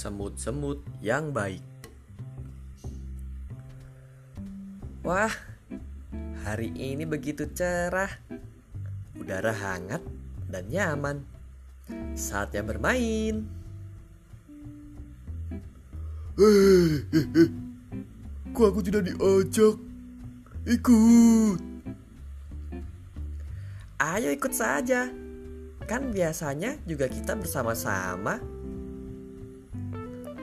semut-semut yang baik. Wah, hari ini begitu cerah. Udara hangat dan nyaman. Saatnya bermain. Eh, eh, eh. Kok aku tidak diajak? Ikut. Ayo ikut saja. Kan biasanya juga kita bersama-sama.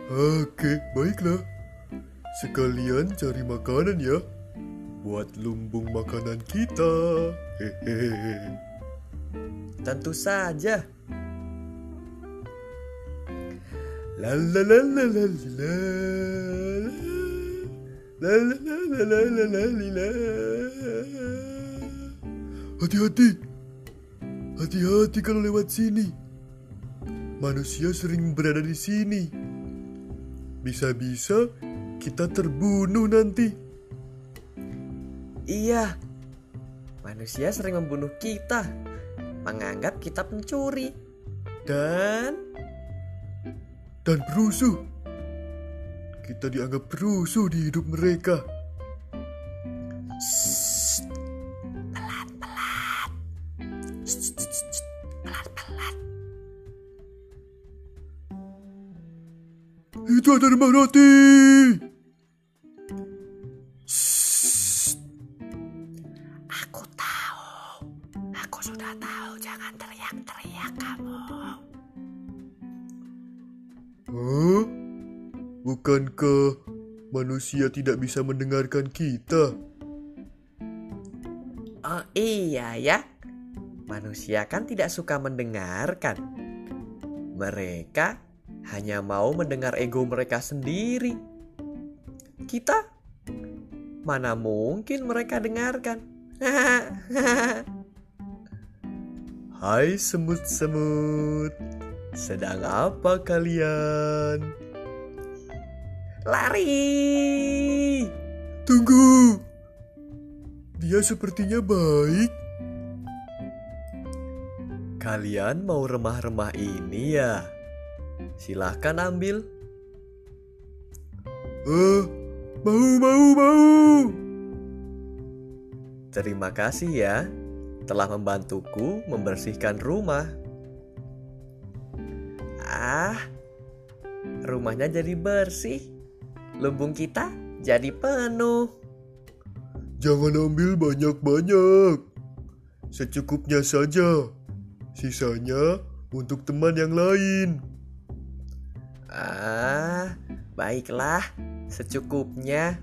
Oke, baiklah. Sekalian cari makanan ya. Buat lumbung makanan kita. Hehehe. Tentu saja. La la la la la la la la la la la la la. Hati-hati. Hati-hati kalau lewat sini. Manusia sering berada di sini. Bisa-bisa kita terbunuh nanti. Iya. Manusia sering membunuh kita. Menganggap kita pencuri. Dan dan perusuh. Kita dianggap perusuh di hidup mereka. Itu ada remah roti. Aku tahu. Aku sudah tahu. Jangan teriak-teriak kamu. Hah? Bukankah manusia tidak bisa mendengarkan kita? Oh iya ya. Manusia kan tidak suka mendengarkan. Mereka hanya mau mendengar ego mereka sendiri. Kita mana mungkin mereka dengarkan? Hai semut-semut, sedang apa kalian? Lari! Tunggu, dia sepertinya baik. Kalian mau remah-remah ini ya? Silahkan ambil. Eh, mau, mau, mau. Terima kasih ya telah membantuku membersihkan rumah. Ah, rumahnya jadi bersih. Lumbung kita jadi penuh. Jangan ambil banyak-banyak. Secukupnya saja. Sisanya untuk teman yang lain. Ah, baiklah, secukupnya.